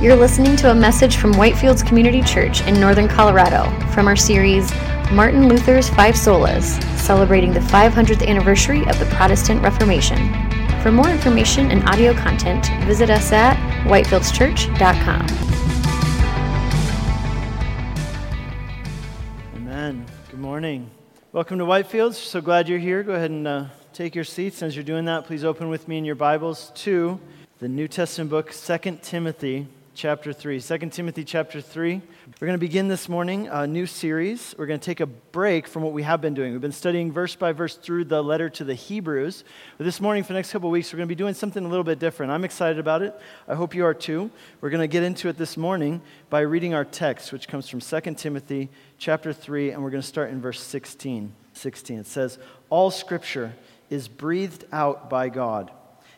You're listening to a message from Whitefields Community Church in Northern Colorado from our series Martin Luther's Five Solas, celebrating the 500th anniversary of the Protestant Reformation. For more information and audio content, visit us at whitefieldschurch.com. Amen. Good morning. Welcome to Whitefields. So glad you're here. Go ahead and uh, take your seats. As you're doing that, please open with me in your Bibles to the New Testament book, 2 Timothy chapter 3. 2 Timothy chapter 3. We're going to begin this morning a new series. We're going to take a break from what we have been doing. We've been studying verse by verse through the letter to the Hebrews. But this morning, for the next couple weeks, we're going to be doing something a little bit different. I'm excited about it. I hope you are too. We're going to get into it this morning by reading our text, which comes from 2 Timothy chapter 3, and we're going to start in verse 16. 16. It says, All scripture is breathed out by God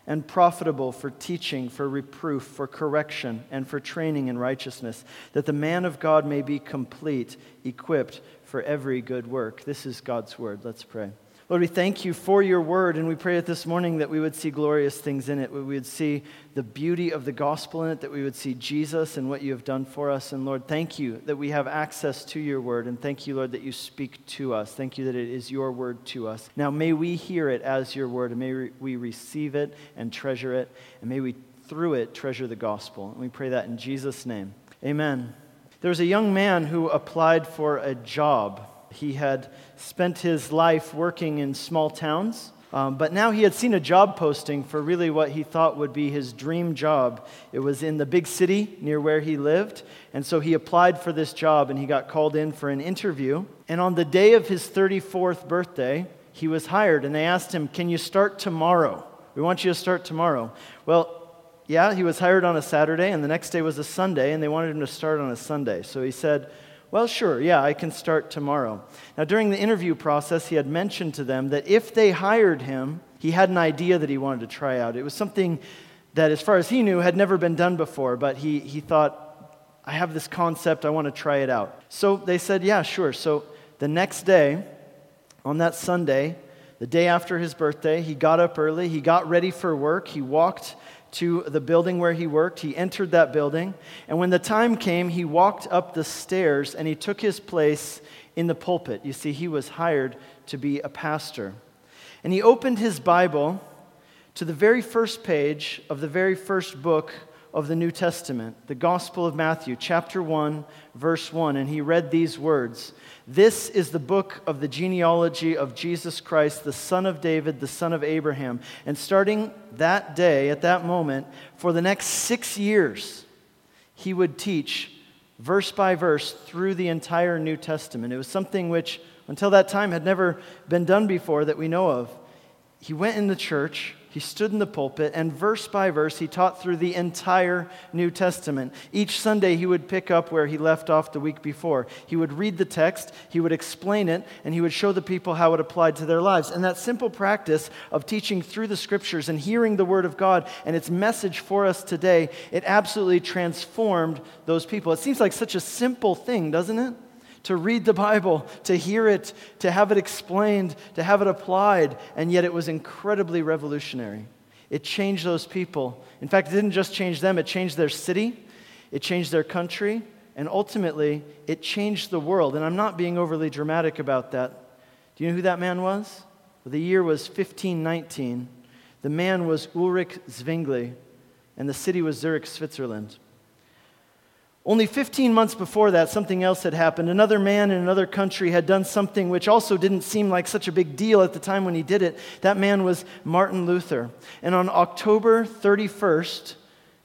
and profitable for teaching, for reproof, for correction, and for training in righteousness, that the man of God may be complete, equipped for every good work. This is God's word. Let's pray. Lord, we thank you for your word, and we pray that this morning that we would see glorious things in it. We would see the beauty of the gospel in it, that we would see Jesus and what you have done for us. And Lord, thank you that we have access to your word, and thank you, Lord, that you speak to us. Thank you that it is your word to us. Now, may we hear it as your word, and may we receive it and treasure it, and may we, through it, treasure the gospel. And we pray that in Jesus' name. Amen. There was a young man who applied for a job he had spent his life working in small towns, um, but now he had seen a job posting for really what he thought would be his dream job. It was in the big city near where he lived, and so he applied for this job and he got called in for an interview. And on the day of his 34th birthday, he was hired, and they asked him, Can you start tomorrow? We want you to start tomorrow. Well, yeah, he was hired on a Saturday, and the next day was a Sunday, and they wanted him to start on a Sunday. So he said, well, sure, yeah, I can start tomorrow. Now, during the interview process, he had mentioned to them that if they hired him, he had an idea that he wanted to try out. It was something that, as far as he knew, had never been done before, but he, he thought, I have this concept, I want to try it out. So they said, yeah, sure. So the next day, on that Sunday, the day after his birthday, he got up early, he got ready for work, he walked to the building where he worked. He entered that building. And when the time came, he walked up the stairs and he took his place in the pulpit. You see, he was hired to be a pastor. And he opened his Bible to the very first page of the very first book of the New Testament, the Gospel of Matthew, chapter 1, verse 1. And he read these words this is the book of the genealogy of Jesus Christ, the son of David, the son of Abraham. And starting that day, at that moment, for the next six years, he would teach verse by verse through the entire New Testament. It was something which, until that time, had never been done before that we know of. He went in the church he stood in the pulpit and verse by verse he taught through the entire New Testament. Each Sunday he would pick up where he left off the week before. He would read the text, he would explain it, and he would show the people how it applied to their lives. And that simple practice of teaching through the scriptures and hearing the word of God and its message for us today, it absolutely transformed those people. It seems like such a simple thing, doesn't it? To read the Bible, to hear it, to have it explained, to have it applied, and yet it was incredibly revolutionary. It changed those people. In fact, it didn't just change them, it changed their city, it changed their country, and ultimately, it changed the world. And I'm not being overly dramatic about that. Do you know who that man was? Well, the year was 1519. The man was Ulrich Zwingli, and the city was Zurich, Switzerland. Only 15 months before that, something else had happened. Another man in another country had done something which also didn't seem like such a big deal at the time when he did it. That man was Martin Luther. And on October 31st,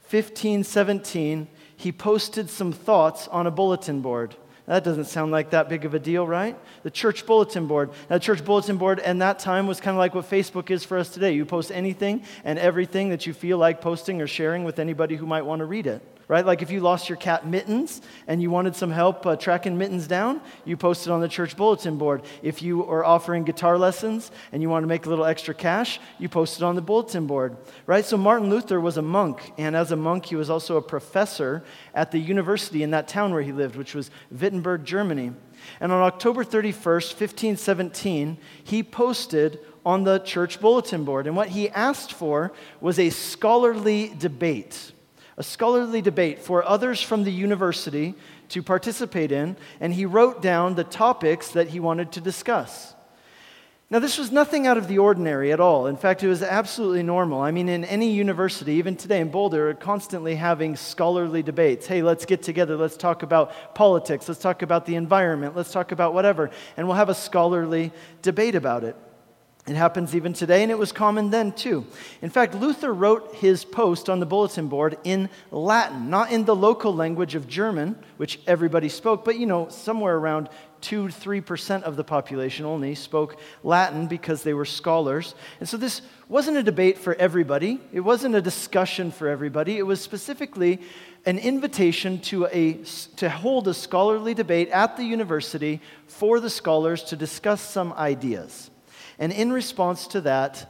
1517, he posted some thoughts on a bulletin board. That doesn't sound like that big of a deal, right? The church bulletin board. The church bulletin board and that time was kind of like what Facebook is for us today. You post anything and everything that you feel like posting or sharing with anybody who might want to read it right? Like if you lost your cat Mittens and you wanted some help uh, tracking Mittens down, you posted on the church bulletin board. If you are offering guitar lessons and you want to make a little extra cash, you posted on the bulletin board, right? So Martin Luther was a monk, and as a monk, he was also a professor at the university in that town where he lived, which was Wittenberg, Germany. And on October 31st, 1517, he posted on the church bulletin board. And what he asked for was a scholarly debate a scholarly debate for others from the university to participate in, and he wrote down the topics that he wanted to discuss. Now, this was nothing out of the ordinary at all. In fact, it was absolutely normal. I mean, in any university, even today in Boulder, are constantly having scholarly debates. Hey, let's get together. Let's talk about politics. Let's talk about the environment. Let's talk about whatever. And we'll have a scholarly debate about it. It happens even today, and it was common then too. In fact, Luther wrote his post on the bulletin board in Latin, not in the local language of German, which everybody spoke, but you know, somewhere around 2 3% of the population only spoke Latin because they were scholars. And so this wasn't a debate for everybody, it wasn't a discussion for everybody. It was specifically an invitation to, a, to hold a scholarly debate at the university for the scholars to discuss some ideas. And in response to that,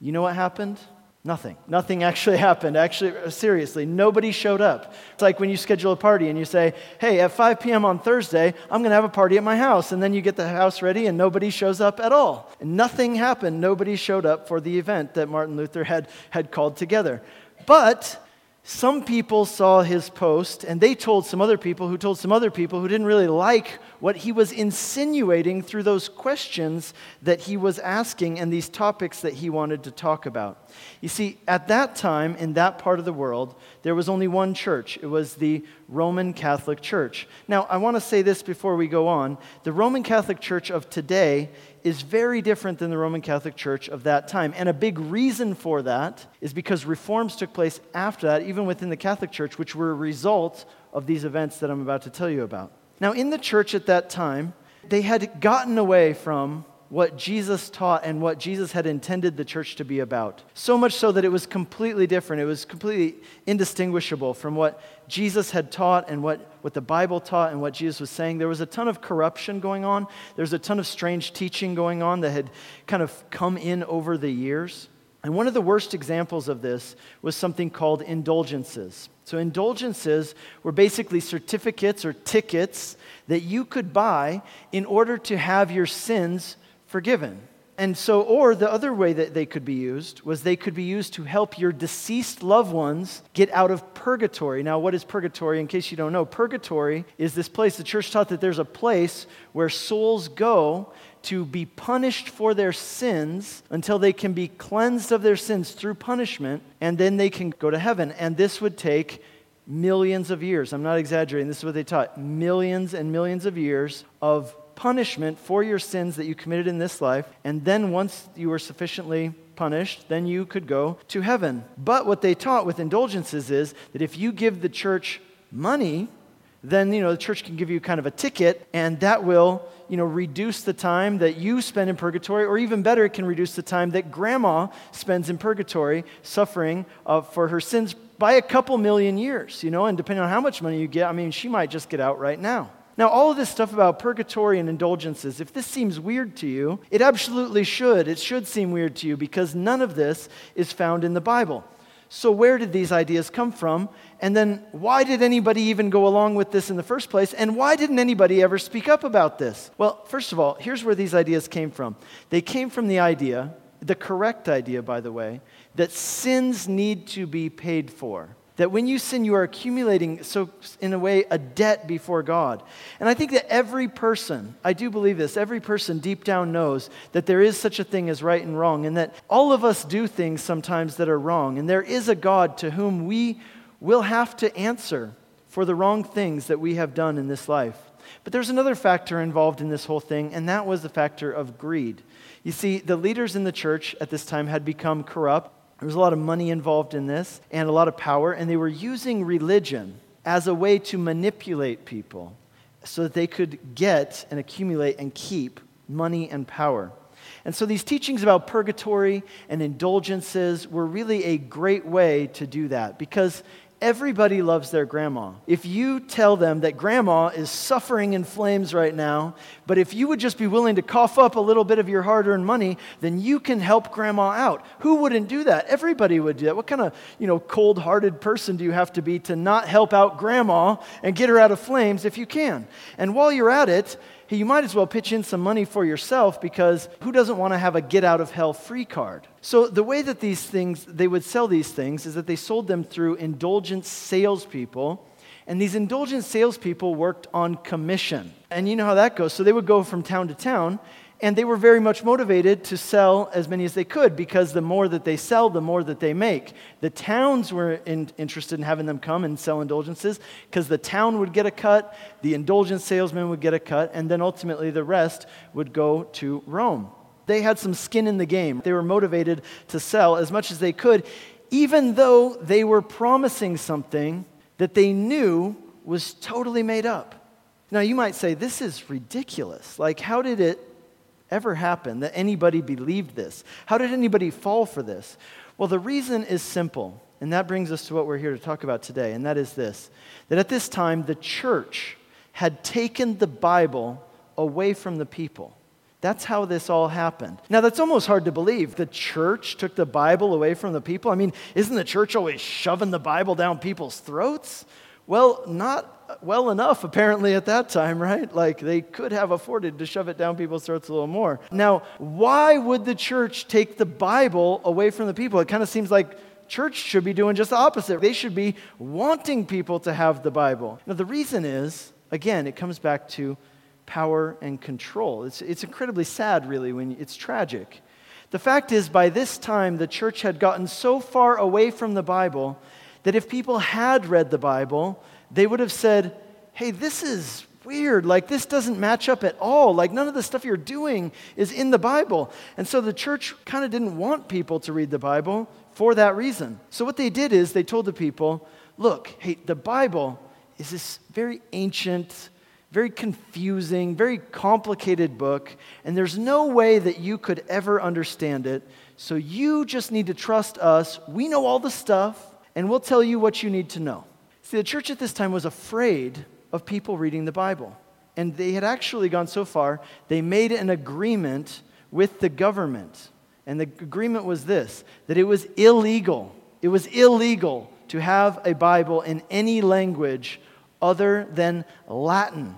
you know what happened? Nothing. Nothing actually happened. Actually, seriously, nobody showed up. It's like when you schedule a party and you say, hey, at 5 p.m. on Thursday, I'm going to have a party at my house. And then you get the house ready and nobody shows up at all. And nothing happened. Nobody showed up for the event that Martin Luther had, had called together. But some people saw his post and they told some other people who told some other people who didn't really like what he was insinuating through those questions that he was asking and these topics that he wanted to talk about. You see, at that time, in that part of the world, there was only one church. It was the Roman Catholic Church. Now, I want to say this before we go on. The Roman Catholic Church of today is very different than the Roman Catholic Church of that time. And a big reason for that is because reforms took place after that, even within the Catholic Church, which were a result of these events that I'm about to tell you about. Now, in the church at that time, they had gotten away from what Jesus taught and what Jesus had intended the church to be about. So much so that it was completely different. It was completely indistinguishable from what Jesus had taught and what, what the Bible taught and what Jesus was saying. There was a ton of corruption going on, there was a ton of strange teaching going on that had kind of come in over the years. And one of the worst examples of this was something called indulgences. So, indulgences were basically certificates or tickets that you could buy in order to have your sins forgiven. And so, or the other way that they could be used was they could be used to help your deceased loved ones get out of purgatory. Now, what is purgatory? In case you don't know, purgatory is this place, the church taught that there's a place where souls go to be punished for their sins until they can be cleansed of their sins through punishment, and then they can go to heaven. And this would take millions of years. I'm not exaggerating. This is what they taught millions and millions of years of punishment for your sins that you committed in this life. And then once you were sufficiently punished, then you could go to heaven. But what they taught with indulgences is that if you give the church money, then you know the church can give you kind of a ticket and that will you know reduce the time that you spend in purgatory or even better it can reduce the time that grandma spends in purgatory suffering uh, for her sins by a couple million years you know and depending on how much money you get i mean she might just get out right now now, all of this stuff about purgatory and indulgences, if this seems weird to you, it absolutely should. It should seem weird to you because none of this is found in the Bible. So, where did these ideas come from? And then, why did anybody even go along with this in the first place? And why didn't anybody ever speak up about this? Well, first of all, here's where these ideas came from. They came from the idea, the correct idea, by the way, that sins need to be paid for that when you sin, you are accumulating, so in a way, a debt before God. And I think that every person, I do believe this, every person deep down knows that there is such a thing as right and wrong, and that all of us do things sometimes that are wrong. And there is a God to whom we will have to answer for the wrong things that we have done in this life. But there's another factor involved in this whole thing, and that was the factor of greed. You see, the leaders in the church at this time had become corrupt. There was a lot of money involved in this and a lot of power, and they were using religion as a way to manipulate people so that they could get and accumulate and keep money and power. And so these teachings about purgatory and indulgences were really a great way to do that because Everybody loves their grandma. If you tell them that grandma is suffering in flames right now, but if you would just be willing to cough up a little bit of your hard earned money, then you can help grandma out. Who wouldn't do that? Everybody would do that. What kind of you know, cold hearted person do you have to be to not help out grandma and get her out of flames if you can? And while you're at it, hey, you might as well pitch in some money for yourself because who doesn't want to have a get out of hell free card? So the way that these things, they would sell these things is that they sold them through indulgent salespeople. And these indulgent salespeople worked on commission. And you know how that goes. So they would go from town to town and they were very much motivated to sell as many as they could because the more that they sell, the more that they make. The towns were in, interested in having them come and sell indulgences because the town would get a cut, the indulgence salesman would get a cut, and then ultimately the rest would go to Rome. They had some skin in the game. They were motivated to sell as much as they could, even though they were promising something that they knew was totally made up. Now, you might say, this is ridiculous. Like, how did it ever happen that anybody believed this? How did anybody fall for this? Well, the reason is simple, and that brings us to what we're here to talk about today, and that is this that at this time, the church had taken the Bible away from the people. That's how this all happened. Now, that's almost hard to believe. The church took the Bible away from the people. I mean, isn't the church always shoving the Bible down people's throats? Well, not well enough, apparently, at that time, right? Like they could have afforded to shove it down people's throats a little more. Now, why would the church take the Bible away from the people? It kind of seems like church should be doing just the opposite. They should be wanting people to have the Bible. Now, the reason is, again, it comes back to power and control. It's, it's incredibly sad, really, when it's tragic. The fact is, by this time, the church had gotten so far away from the Bible that if people had read the Bible, they would have said, hey, this is weird. Like, this doesn't match up at all. Like, none of the stuff you're doing is in the Bible. And so the church kind of didn't want people to read the Bible for that reason. So, what they did is they told the people, look, hey, the Bible is this very ancient, very confusing, very complicated book, and there's no way that you could ever understand it. So, you just need to trust us. We know all the stuff, and we'll tell you what you need to know. See, the church at this time was afraid of people reading the Bible. And they had actually gone so far, they made an agreement with the government. And the agreement was this that it was illegal. It was illegal to have a Bible in any language other than Latin.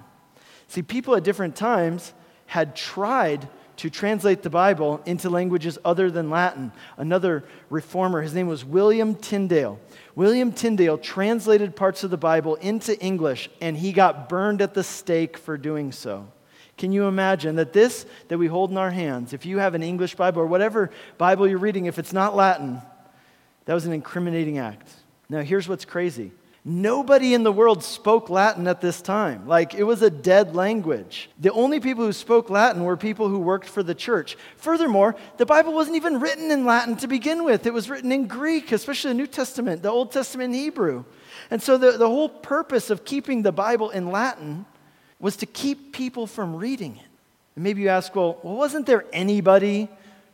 See, people at different times had tried to translate the Bible into languages other than Latin. Another reformer, his name was William Tyndale. William Tyndale translated parts of the Bible into English, and he got burned at the stake for doing so. Can you imagine that this that we hold in our hands, if you have an English Bible or whatever Bible you're reading, if it's not Latin, that was an incriminating act. Now, here's what's crazy Nobody in the world spoke Latin at this time. Like, it was a dead language. The only people who spoke Latin were people who worked for the church. Furthermore, the Bible wasn't even written in Latin to begin with, it was written in Greek, especially the New Testament, the Old Testament in Hebrew. And so, the, the whole purpose of keeping the Bible in Latin was to keep people from reading it. And maybe you ask, well, well wasn't there anybody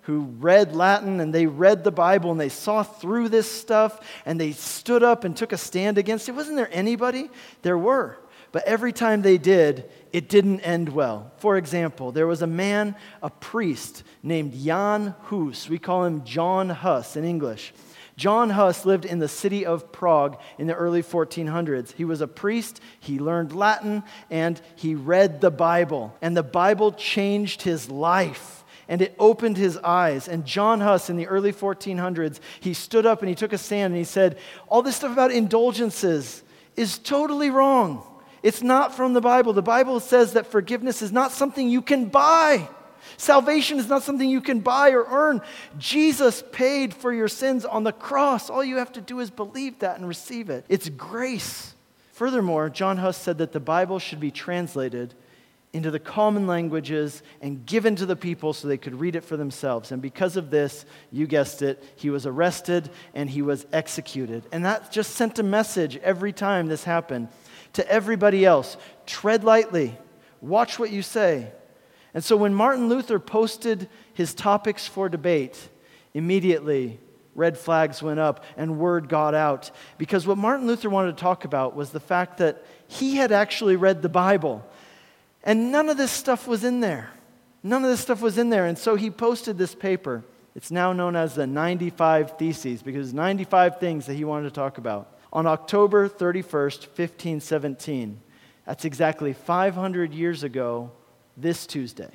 who read Latin and they read the Bible and they saw through this stuff and they stood up and took a stand against it. Wasn't there anybody? There were. But every time they did, it didn't end well. For example, there was a man, a priest named Jan Hus. We call him John Huss in English. John Huss lived in the city of Prague in the early 1400s. He was a priest, he learned Latin, and he read the Bible. And the Bible changed his life and it opened his eyes. And John Huss in the early 1400s, he stood up and he took a stand and he said, All this stuff about indulgences is totally wrong. It's not from the Bible. The Bible says that forgiveness is not something you can buy. Salvation is not something you can buy or earn. Jesus paid for your sins on the cross. All you have to do is believe that and receive it. It's grace. Furthermore, John Huss said that the Bible should be translated into the common languages and given to the people so they could read it for themselves. And because of this, you guessed it, he was arrested and he was executed. And that just sent a message every time this happened to everybody else tread lightly, watch what you say. And so when Martin Luther posted his topics for debate, immediately red flags went up and word got out. Because what Martin Luther wanted to talk about was the fact that he had actually read the Bible. And none of this stuff was in there. None of this stuff was in there. And so he posted this paper. It's now known as the 95 Theses because 95 things that he wanted to talk about. On October 31st, 1517, that's exactly 500 years ago, this Tuesday.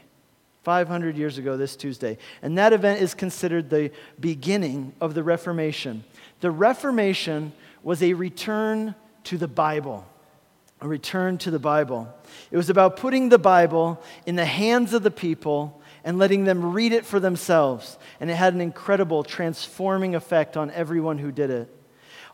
500 years ago, this Tuesday. And that event is considered the beginning of the Reformation. The Reformation was a return to the Bible. A return to the Bible. It was about putting the Bible in the hands of the people and letting them read it for themselves. And it had an incredible transforming effect on everyone who did it.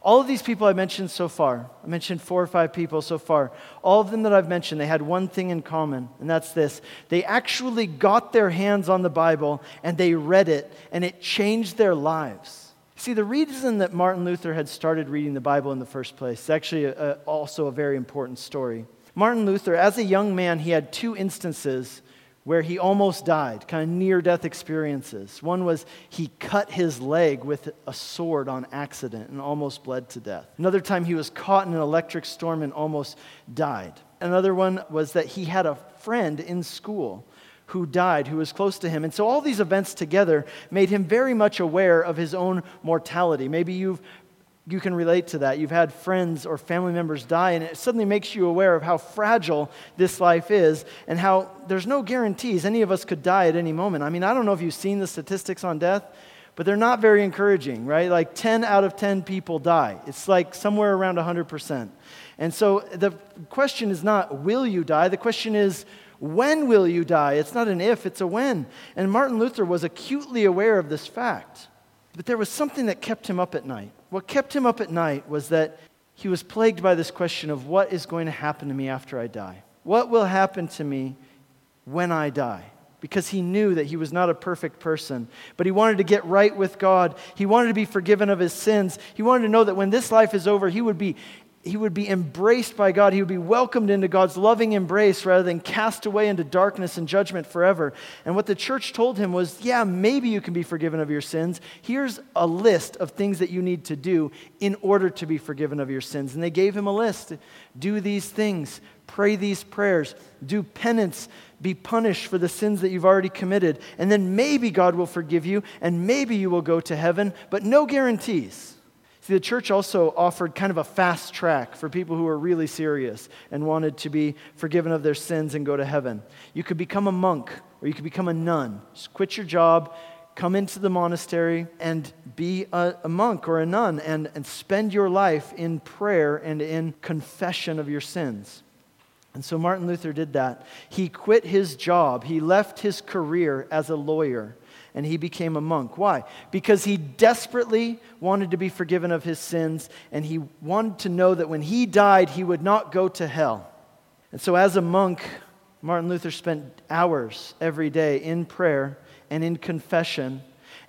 All of these people I mentioned so far, I mentioned four or five people so far, all of them that I've mentioned, they had one thing in common, and that's this. They actually got their hands on the Bible and they read it, and it changed their lives. See, the reason that Martin Luther had started reading the Bible in the first place is actually a, a, also a very important story. Martin Luther, as a young man, he had two instances where he almost died, kind of near death experiences. One was he cut his leg with a sword on accident and almost bled to death. Another time he was caught in an electric storm and almost died. Another one was that he had a friend in school who died, who was close to him. And so all these events together made him very much aware of his own mortality. Maybe you've you can relate to that. You've had friends or family members die, and it suddenly makes you aware of how fragile this life is and how there's no guarantees any of us could die at any moment. I mean, I don't know if you've seen the statistics on death, but they're not very encouraging, right? Like 10 out of 10 people die. It's like somewhere around 100%. And so the question is not, will you die? The question is, when will you die? It's not an if, it's a when. And Martin Luther was acutely aware of this fact. But there was something that kept him up at night. What kept him up at night was that he was plagued by this question of what is going to happen to me after I die? What will happen to me when I die? Because he knew that he was not a perfect person, but he wanted to get right with God. He wanted to be forgiven of his sins. He wanted to know that when this life is over, he would be he would be embraced by God. He would be welcomed into God's loving embrace rather than cast away into darkness and judgment forever. And what the church told him was yeah, maybe you can be forgiven of your sins. Here's a list of things that you need to do in order to be forgiven of your sins. And they gave him a list do these things, pray these prayers, do penance, be punished for the sins that you've already committed. And then maybe God will forgive you and maybe you will go to heaven, but no guarantees. See, the church also offered kind of a fast track for people who were really serious and wanted to be forgiven of their sins and go to heaven. You could become a monk or you could become a nun. Just quit your job, come into the monastery, and be a, a monk or a nun and, and spend your life in prayer and in confession of your sins. And so Martin Luther did that. He quit his job, he left his career as a lawyer and he became a monk. Why? Because he desperately wanted to be forgiven of his sins, and he wanted to know that when he died, he would not go to hell. And so, as a monk, Martin Luther spent hours every day in prayer and in confession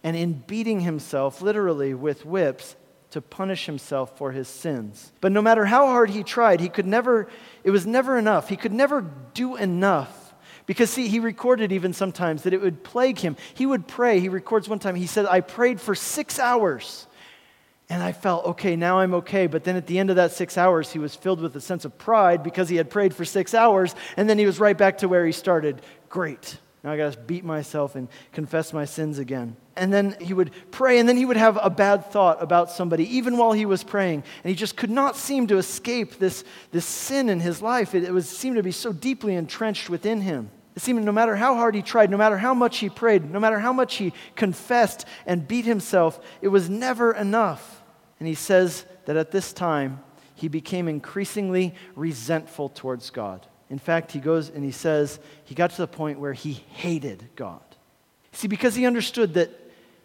and in beating himself, literally, with whips to punish himself for his sins. But no matter how hard he tried, he could never, it was never enough. He could never do enough because, see, he recorded even sometimes that it would plague him. He would pray. He records one time, he said, I prayed for six hours. And I felt, okay, now I'm okay. But then at the end of that six hours, he was filled with a sense of pride because he had prayed for six hours. And then he was right back to where he started. Great. Now I got to beat myself and confess my sins again. And then he would pray, and then he would have a bad thought about somebody, even while he was praying. And he just could not seem to escape this, this sin in his life. It, it was, seemed to be so deeply entrenched within him. It seemed no matter how hard he tried, no matter how much he prayed, no matter how much he confessed and beat himself, it was never enough. And he says that at this time, he became increasingly resentful towards God. In fact, he goes and he says he got to the point where he hated God. See, because he understood that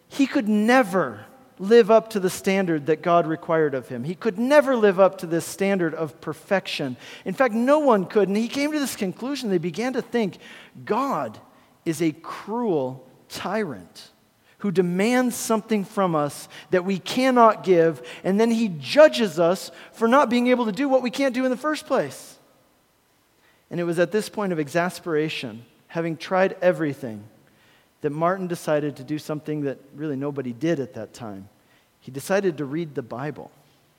he could never live up to the standard that God required of him. He could never live up to this standard of perfection. In fact, no one could. And he came to this conclusion. They began to think God is a cruel tyrant who demands something from us that we cannot give, and then he judges us for not being able to do what we can't do in the first place. And it was at this point of exasperation, having tried everything, that Martin decided to do something that really nobody did at that time. He decided to read the Bible.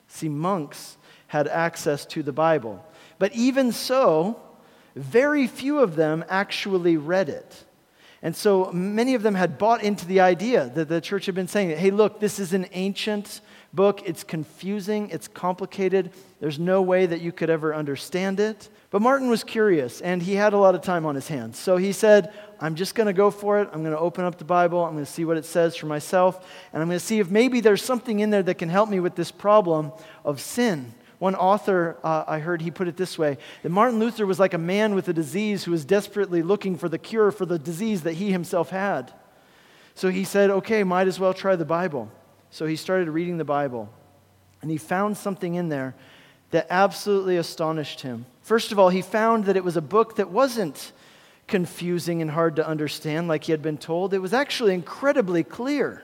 See, monks had access to the Bible. But even so, very few of them actually read it. And so many of them had bought into the idea that the church had been saying, hey, look, this is an ancient book. It's confusing, it's complicated. There's no way that you could ever understand it. But Martin was curious, and he had a lot of time on his hands. So he said, I'm just going to go for it. I'm going to open up the Bible. I'm going to see what it says for myself. And I'm going to see if maybe there's something in there that can help me with this problem of sin. One author, uh, I heard he put it this way that Martin Luther was like a man with a disease who was desperately looking for the cure for the disease that he himself had. So he said, okay, might as well try the Bible. So he started reading the Bible, and he found something in there that absolutely astonished him. First of all, he found that it was a book that wasn't confusing and hard to understand like he had been told, it was actually incredibly clear.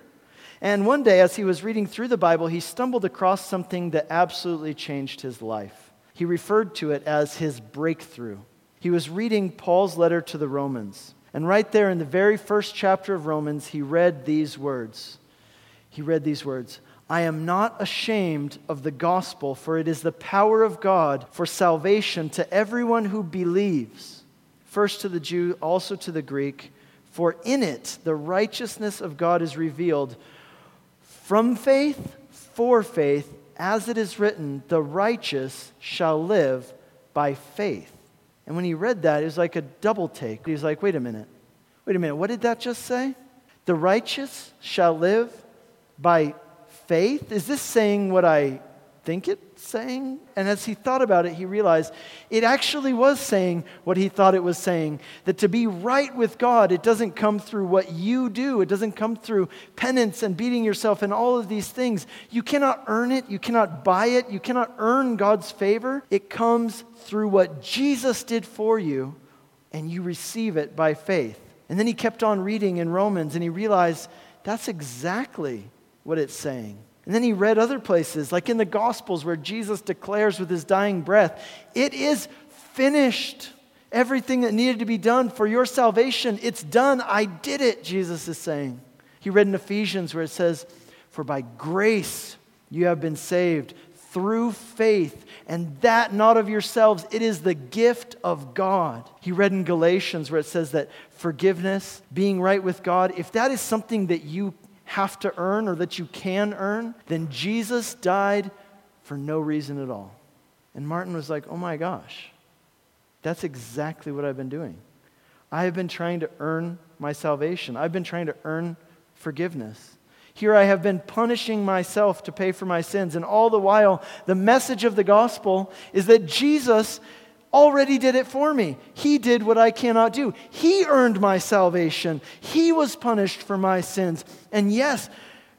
And one day, as he was reading through the Bible, he stumbled across something that absolutely changed his life. He referred to it as his breakthrough. He was reading Paul's letter to the Romans. And right there in the very first chapter of Romans, he read these words. He read these words I am not ashamed of the gospel, for it is the power of God for salvation to everyone who believes, first to the Jew, also to the Greek. For in it the righteousness of God is revealed from faith for faith, as it is written, the righteous shall live by faith. And when he read that, it was like a double take. He was like, wait a minute. Wait a minute. What did that just say? The righteous shall live by faith? Is this saying what I think it's saying? And as he thought about it, he realized it actually was saying what he thought it was saying. That to be right with God, it doesn't come through what you do, it doesn't come through penance and beating yourself and all of these things. You cannot earn it, you cannot buy it, you cannot earn God's favor. It comes through what Jesus did for you, and you receive it by faith. And then he kept on reading in Romans, and he realized that's exactly what it's saying. And then he read other places, like in the Gospels, where Jesus declares with his dying breath, It is finished. Everything that needed to be done for your salvation, it's done. I did it, Jesus is saying. He read in Ephesians where it says, For by grace you have been saved through faith, and that not of yourselves. It is the gift of God. He read in Galatians where it says that forgiveness, being right with God, if that is something that you have to earn or that you can earn, then Jesus died for no reason at all. And Martin was like, oh my gosh, that's exactly what I've been doing. I have been trying to earn my salvation, I've been trying to earn forgiveness. Here I have been punishing myself to pay for my sins. And all the while, the message of the gospel is that Jesus already did it for me. He did what I cannot do. He earned my salvation. He was punished for my sins. And yes,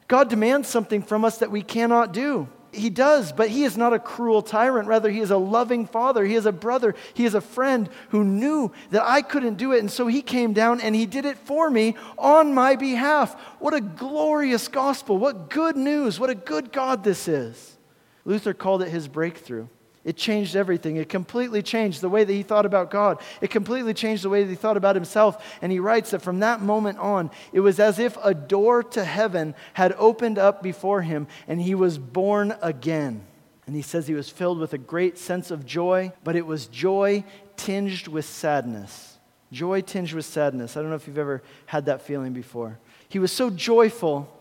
God demands something from us that we cannot do. He does, but He is not a cruel tyrant. Rather, He is a loving Father. He is a brother. He is a friend who knew that I couldn't do it. And so He came down and He did it for me on my behalf. What a glorious gospel. What good news. What a good God this is. Luther called it his breakthrough. It changed everything. It completely changed the way that he thought about God. It completely changed the way that he thought about himself. And he writes that from that moment on, it was as if a door to heaven had opened up before him and he was born again. And he says he was filled with a great sense of joy, but it was joy tinged with sadness. Joy tinged with sadness. I don't know if you've ever had that feeling before. He was so joyful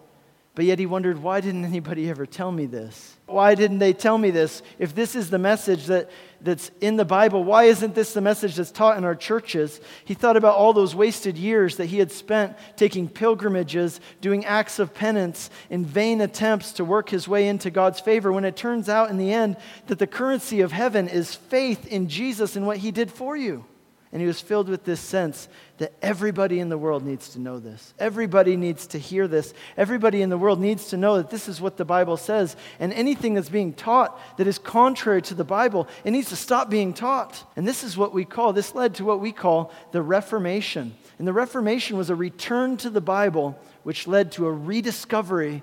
but yet he wondered, why didn't anybody ever tell me this? Why didn't they tell me this? If this is the message that, that's in the Bible, why isn't this the message that's taught in our churches? He thought about all those wasted years that he had spent taking pilgrimages, doing acts of penance, in vain attempts to work his way into God's favor, when it turns out in the end that the currency of heaven is faith in Jesus and what he did for you. And he was filled with this sense that everybody in the world needs to know this. Everybody needs to hear this. Everybody in the world needs to know that this is what the Bible says. And anything that's being taught that is contrary to the Bible, it needs to stop being taught. And this is what we call, this led to what we call the Reformation. And the Reformation was a return to the Bible, which led to a rediscovery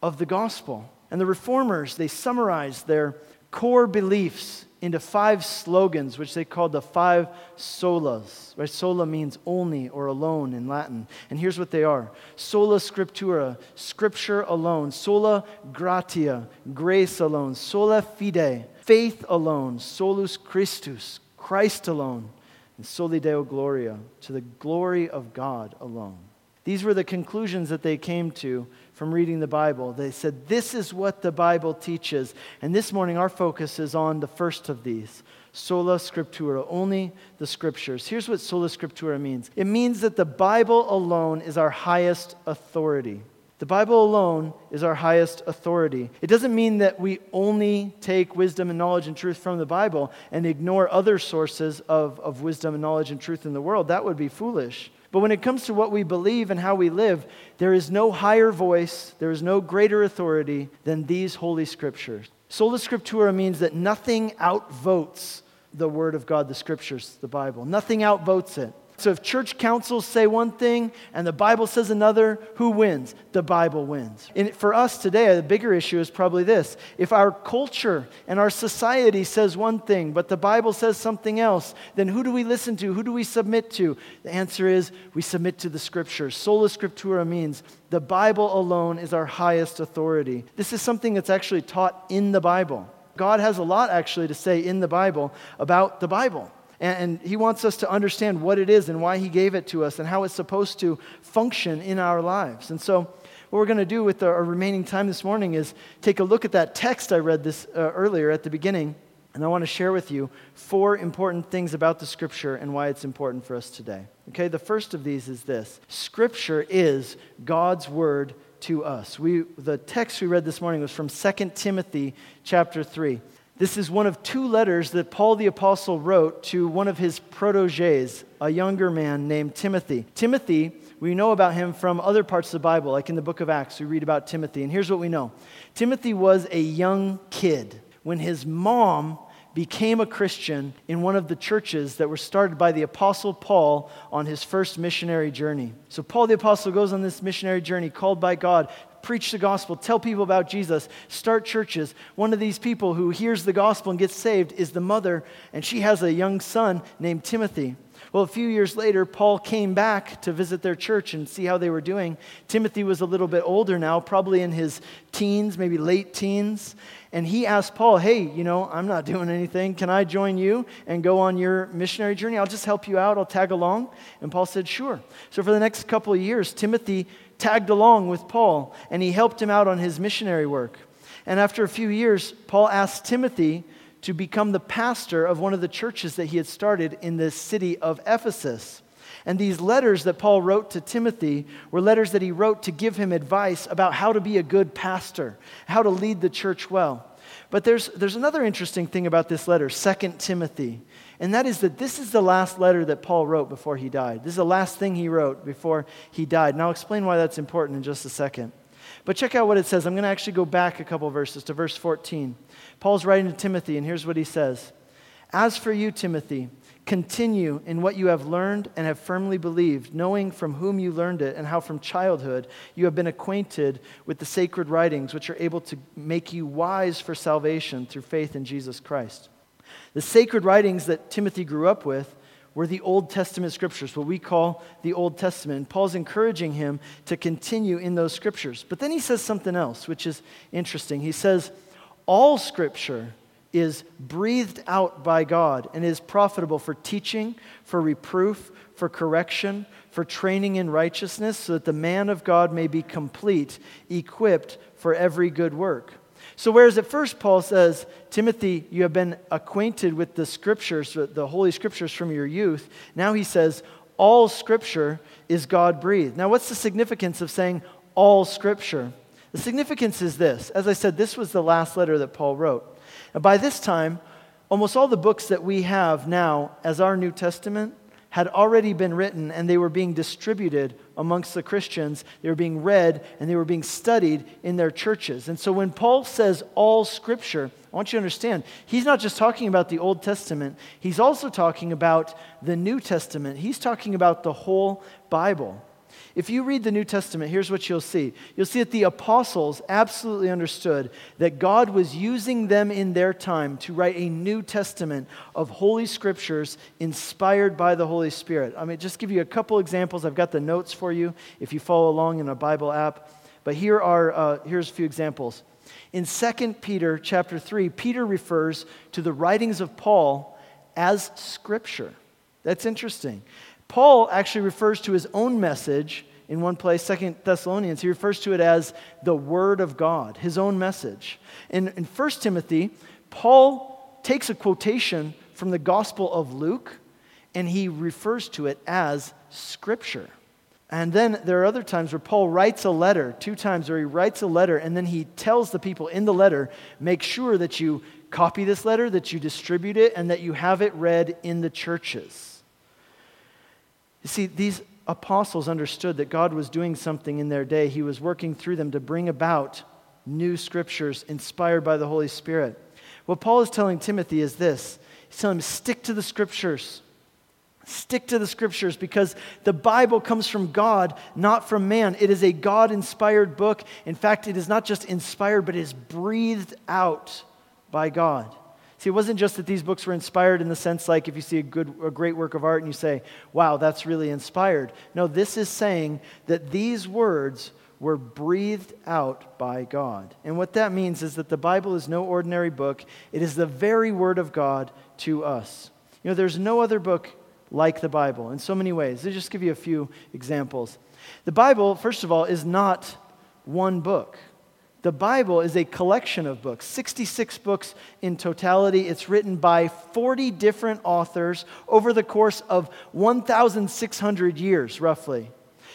of the gospel. And the reformers, they summarized their core beliefs into five slogans, which they called the five solas. Right? Sola means only or alone in Latin. And here's what they are sola scriptura, scripture alone. Sola gratia, grace alone. Sola fide, faith alone. Solus Christus, Christ alone. And soli Deo gloria, to the glory of God alone. These were the conclusions that they came to from reading the Bible. They said, This is what the Bible teaches. And this morning, our focus is on the first of these sola scriptura, only the scriptures. Here's what sola scriptura means it means that the Bible alone is our highest authority. The Bible alone is our highest authority. It doesn't mean that we only take wisdom and knowledge and truth from the Bible and ignore other sources of, of wisdom and knowledge and truth in the world. That would be foolish. But when it comes to what we believe and how we live, there is no higher voice, there is no greater authority than these holy scriptures. Sola Scriptura means that nothing outvotes the Word of God, the Scriptures, the Bible. Nothing outvotes it. So if church councils say one thing and the Bible says another, who wins? The Bible wins. And for us today, the bigger issue is probably this. If our culture and our society says one thing, but the Bible says something else, then who do we listen to? Who do we submit to? The answer is we submit to the Scriptures. Sola Scriptura means the Bible alone is our highest authority. This is something that's actually taught in the Bible. God has a lot actually to say in the Bible about the Bible. And, He wants us to understand what it is and why He gave it to us and how it's supposed to function in our lives. And so, what we're going to do with our remaining time this morning is take a look at that text I read this uh, earlier at the beginning. And I want to share with you four important things about the Scripture and why it's important for us today. Okay, the first of these is this Scripture is God's Word to us. We, the text we read this morning was from 2 Timothy chapter 3. This is one of two letters that Paul the Apostle wrote to one of his proteges, a younger man named Timothy. Timothy, we know about him from other parts of the Bible, like in the book of Acts, we read about Timothy. And here's what we know Timothy was a young kid when his mom became a Christian in one of the churches that were started by the Apostle Paul on his first missionary journey. So, Paul the Apostle goes on this missionary journey called by God. Preach the gospel, tell people about Jesus, start churches. One of these people who hears the gospel and gets saved is the mother, and she has a young son named Timothy. Well, a few years later, Paul came back to visit their church and see how they were doing. Timothy was a little bit older now, probably in his teens, maybe late teens. And he asked Paul, Hey, you know, I'm not doing anything. Can I join you and go on your missionary journey? I'll just help you out. I'll tag along. And Paul said, Sure. So for the next couple of years, Timothy tagged along with Paul and he helped him out on his missionary work. And after a few years, Paul asked Timothy to become the pastor of one of the churches that he had started in the city of Ephesus. And these letters that Paul wrote to Timothy were letters that he wrote to give him advice about how to be a good pastor, how to lead the church well. But there's, there's another interesting thing about this letter, 2 Timothy, and that is that this is the last letter that Paul wrote before he died. This is the last thing he wrote before he died. And I'll explain why that's important in just a second. But check out what it says. I'm going to actually go back a couple verses to verse 14. Paul's writing to Timothy, and here's what he says As for you, Timothy, continue in what you have learned and have firmly believed, knowing from whom you learned it and how from childhood you have been acquainted with the sacred writings, which are able to make you wise for salvation through faith in Jesus Christ. The sacred writings that Timothy grew up with were the Old Testament scriptures, what we call the Old Testament. And Paul's encouraging him to continue in those scriptures. But then he says something else, which is interesting. He says, All scripture is breathed out by God and is profitable for teaching, for reproof, for correction, for training in righteousness, so that the man of God may be complete, equipped for every good work. So, whereas at first Paul says, Timothy, you have been acquainted with the scriptures, the Holy Scriptures from your youth, now he says, all scripture is God breathed. Now, what's the significance of saying all scripture? The significance is this. As I said, this was the last letter that Paul wrote. And by this time, almost all the books that we have now as our New Testament had already been written and they were being distributed amongst the Christians. They were being read and they were being studied in their churches. And so when Paul says all scripture, I want you to understand, he's not just talking about the Old Testament, he's also talking about the New Testament. He's talking about the whole Bible. If you read the New Testament, here's what you'll see. You'll see that the apostles absolutely understood that God was using them in their time to write a New Testament of Holy Scriptures inspired by the Holy Spirit. I mean, just give you a couple examples. I've got the notes for you if you follow along in a Bible app. But here are, uh, here's a few examples. In 2 Peter chapter 3, Peter refers to the writings of Paul as Scripture. That's interesting. Paul actually refers to his own message in one place, Second Thessalonians, he refers to it as the Word of God, his own message. In, in 1 Timothy, Paul takes a quotation from the Gospel of Luke and he refers to it as Scripture. And then there are other times where Paul writes a letter, two times where he writes a letter, and then he tells the people in the letter, make sure that you copy this letter, that you distribute it, and that you have it read in the churches. You see, these apostles understood that God was doing something in their day. He was working through them to bring about new scriptures inspired by the Holy Spirit. What Paul is telling Timothy is this He's telling him, stick to the scriptures. Stick to the scriptures because the Bible comes from God, not from man. It is a God inspired book. In fact, it is not just inspired, but it is breathed out by God. See, it wasn't just that these books were inspired in the sense like if you see a good a great work of art and you say, "Wow, that's really inspired." No, this is saying that these words were breathed out by God. And what that means is that the Bible is no ordinary book. It is the very word of God to us. You know, there's no other book like the Bible in so many ways. I'll just give you a few examples. The Bible, first of all, is not one book. The Bible is a collection of books, 66 books in totality. It's written by 40 different authors over the course of 1,600 years, roughly.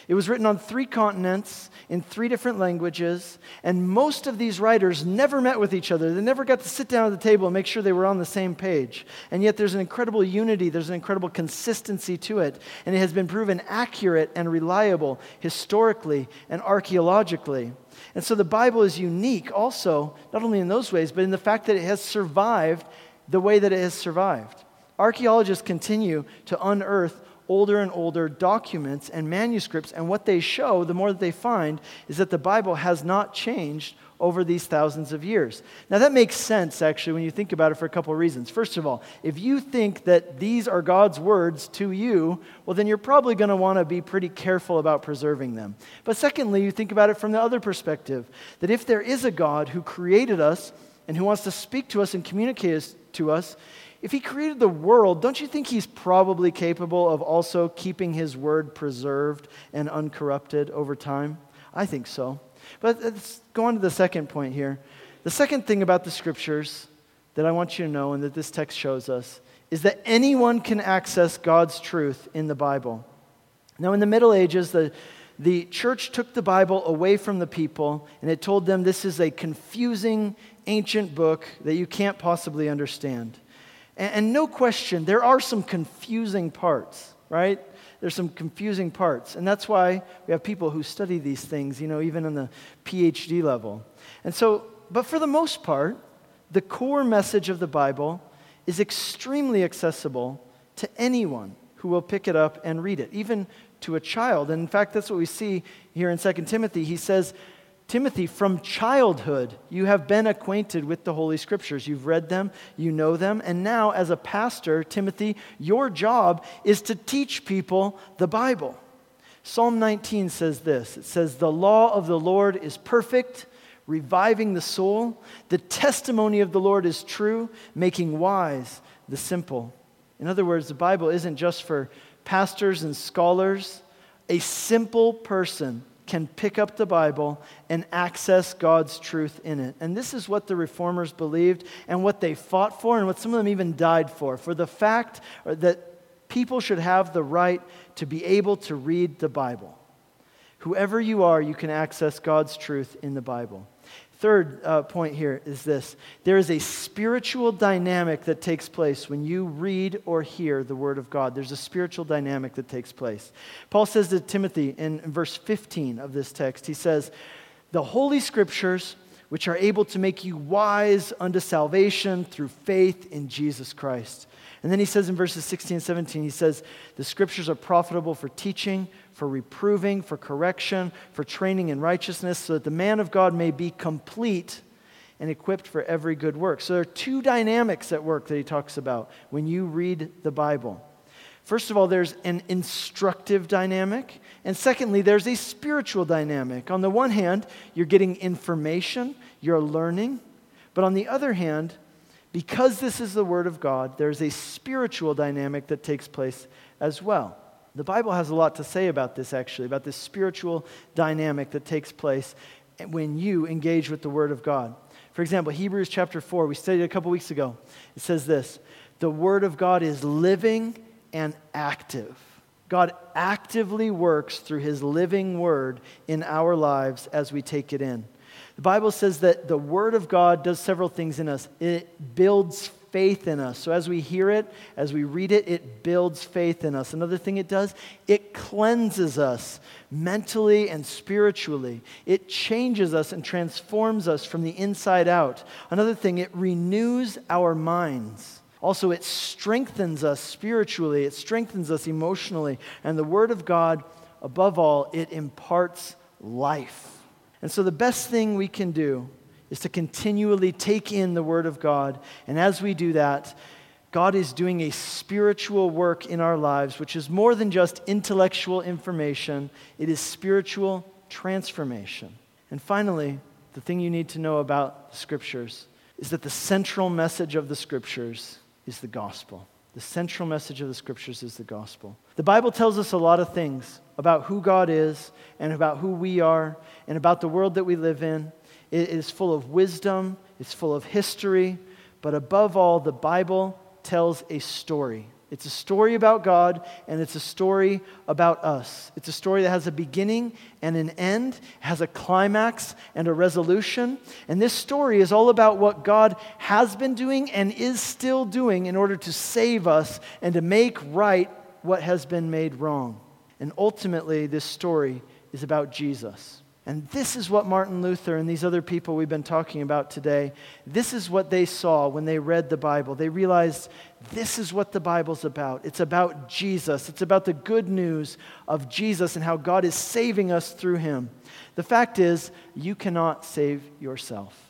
It was written on three continents in three different languages, and most of these writers never met with each other. They never got to sit down at the table and make sure they were on the same page. And yet there's an incredible unity, there's an incredible consistency to it, and it has been proven accurate and reliable historically and archaeologically. And so the Bible is unique also, not only in those ways, but in the fact that it has survived the way that it has survived. Archaeologists continue to unearth older and older documents and manuscripts, and what they show, the more that they find, is that the Bible has not changed over these thousands of years. Now, that makes sense, actually, when you think about it for a couple of reasons. First of all, if you think that these are God's words to you, well, then you're probably going to want to be pretty careful about preserving them. But secondly, you think about it from the other perspective that if there is a God who created us and who wants to speak to us and communicate to us, if he created the world, don't you think he's probably capable of also keeping his word preserved and uncorrupted over time? I think so. But let's go on to the second point here. The second thing about the scriptures that I want you to know and that this text shows us is that anyone can access God's truth in the Bible. Now, in the Middle Ages, the, the church took the Bible away from the people and it told them this is a confusing, ancient book that you can't possibly understand. And, and no question, there are some confusing parts, right? there's some confusing parts. And that's why we have people who study these things, you know, even on the PhD level. And so, but for the most part, the core message of the Bible is extremely accessible to anyone who will pick it up and read it, even to a child. And in fact, that's what we see here in 2 Timothy. He says, Timothy, from childhood, you have been acquainted with the Holy Scriptures. You've read them, you know them, and now, as a pastor, Timothy, your job is to teach people the Bible. Psalm 19 says this it says, The law of the Lord is perfect, reviving the soul. The testimony of the Lord is true, making wise the simple. In other words, the Bible isn't just for pastors and scholars. A simple person can pick up the Bible and access God's truth in it. And this is what the reformers believed and what they fought for and what some of them even died for for the fact that people should have the right to be able to read the Bible. Whoever you are, you can access God's truth in the Bible. Third uh, point here is this there is a spiritual dynamic that takes place when you read or hear the Word of God. There's a spiritual dynamic that takes place. Paul says to Timothy in verse 15 of this text, he says, The Holy Scriptures, which are able to make you wise unto salvation through faith in Jesus Christ. And then he says in verses 16 and 17, he says, The Scriptures are profitable for teaching for reproving, for correction, for training in righteousness, so that the man of God may be complete and equipped for every good work. So there are two dynamics at work that he talks about when you read the Bible. First of all, there's an instructive dynamic. And secondly, there's a spiritual dynamic. On the one hand, you're getting information, you're learning. But on the other hand, because this is the Word of God, there's a spiritual dynamic that takes place as well. The Bible has a lot to say about this, actually, about this spiritual dynamic that takes place when you engage with the Word of God. For example, Hebrews chapter 4, we studied a couple weeks ago. It says this The Word of God is living and active. God actively works through His living Word in our lives as we take it in. The Bible says that the Word of God does several things in us. It builds faith in us. So as we hear it, as we read it, it builds faith in us. Another thing it does, it cleanses us mentally and spiritually. It changes us and transforms us from the inside out. Another thing, it renews our minds. Also, it strengthens us spiritually, it strengthens us emotionally. And the Word of God, above all, it imparts life. And so, the best thing we can do is to continually take in the Word of God. And as we do that, God is doing a spiritual work in our lives, which is more than just intellectual information, it is spiritual transformation. And finally, the thing you need to know about the Scriptures is that the central message of the Scriptures is the gospel. The central message of the Scriptures is the gospel. The Bible tells us a lot of things about who God is and about who we are and about the world that we live in. It is full of wisdom, it's full of history, but above all, the Bible tells a story. It's a story about God, and it's a story about us. It's a story that has a beginning and an end, has a climax and a resolution. And this story is all about what God has been doing and is still doing in order to save us and to make right what has been made wrong. And ultimately, this story is about Jesus. And this is what Martin Luther and these other people we've been talking about today, this is what they saw when they read the Bible. They realized this is what the Bible's about. It's about Jesus. It's about the good news of Jesus and how God is saving us through him. The fact is, you cannot save yourself.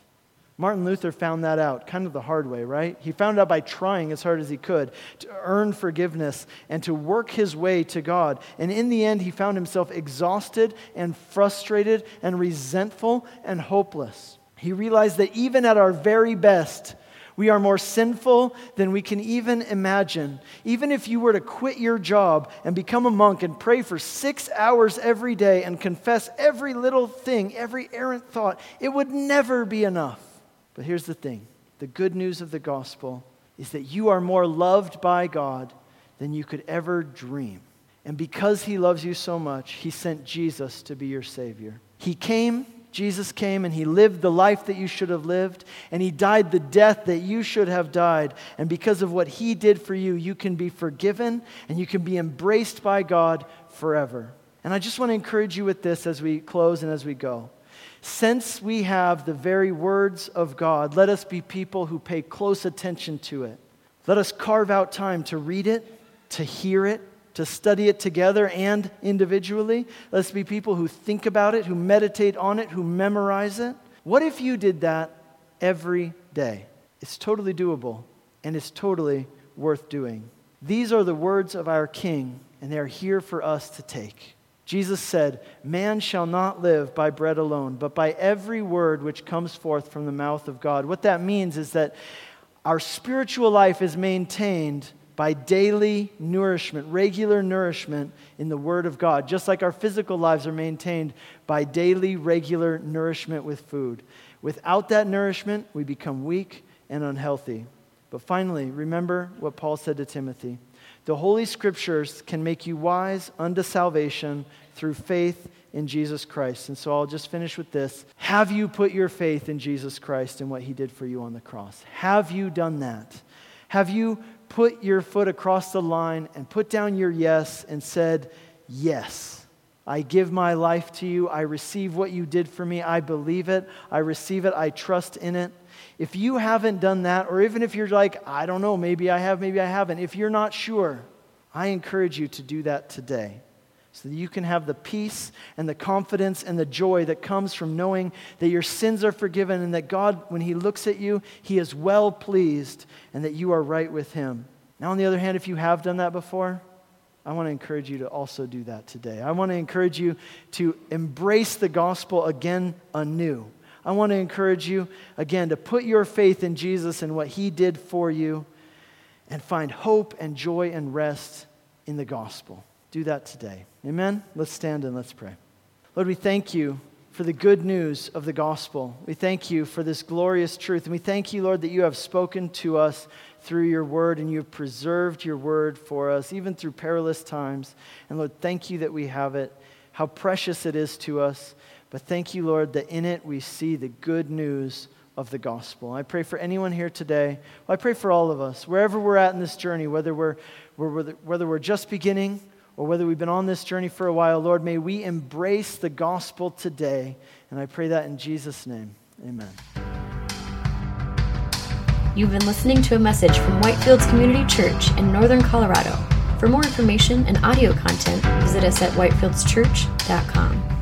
Martin Luther found that out kind of the hard way, right? He found out by trying as hard as he could to earn forgiveness and to work his way to God. And in the end, he found himself exhausted and frustrated and resentful and hopeless. He realized that even at our very best, we are more sinful than we can even imagine. Even if you were to quit your job and become a monk and pray for six hours every day and confess every little thing, every errant thought, it would never be enough. But here's the thing the good news of the gospel is that you are more loved by God than you could ever dream. And because he loves you so much, he sent Jesus to be your Savior. He came, Jesus came, and he lived the life that you should have lived, and he died the death that you should have died. And because of what he did for you, you can be forgiven and you can be embraced by God forever. And I just want to encourage you with this as we close and as we go. Since we have the very words of God, let us be people who pay close attention to it. Let us carve out time to read it, to hear it, to study it together and individually. Let's be people who think about it, who meditate on it, who memorize it. What if you did that every day? It's totally doable and it's totally worth doing. These are the words of our King, and they are here for us to take. Jesus said, Man shall not live by bread alone, but by every word which comes forth from the mouth of God. What that means is that our spiritual life is maintained by daily nourishment, regular nourishment in the Word of God, just like our physical lives are maintained by daily, regular nourishment with food. Without that nourishment, we become weak and unhealthy. But finally, remember what Paul said to Timothy the Holy Scriptures can make you wise unto salvation through faith in Jesus Christ. And so I'll just finish with this. Have you put your faith in Jesus Christ and what he did for you on the cross? Have you done that? Have you put your foot across the line and put down your yes and said, Yes, I give my life to you. I receive what you did for me. I believe it. I receive it. I trust in it. If you haven't done that, or even if you're like, I don't know, maybe I have, maybe I haven't, if you're not sure, I encourage you to do that today so that you can have the peace and the confidence and the joy that comes from knowing that your sins are forgiven and that God, when He looks at you, He is well pleased and that you are right with Him. Now, on the other hand, if you have done that before, I want to encourage you to also do that today. I want to encourage you to embrace the gospel again anew. I want to encourage you, again, to put your faith in Jesus and what he did for you and find hope and joy and rest in the gospel. Do that today. Amen? Let's stand and let's pray. Lord, we thank you for the good news of the gospel. We thank you for this glorious truth. And we thank you, Lord, that you have spoken to us through your word and you have preserved your word for us, even through perilous times. And Lord, thank you that we have it, how precious it is to us. But thank you, Lord, that in it we see the good news of the gospel. I pray for anyone here today. Well, I pray for all of us, wherever we're at in this journey, whether we're, whether, whether we're just beginning or whether we've been on this journey for a while, Lord, may we embrace the gospel today. And I pray that in Jesus' name. Amen. You've been listening to a message from Whitefields Community Church in Northern Colorado. For more information and audio content, visit us at whitefieldschurch.com.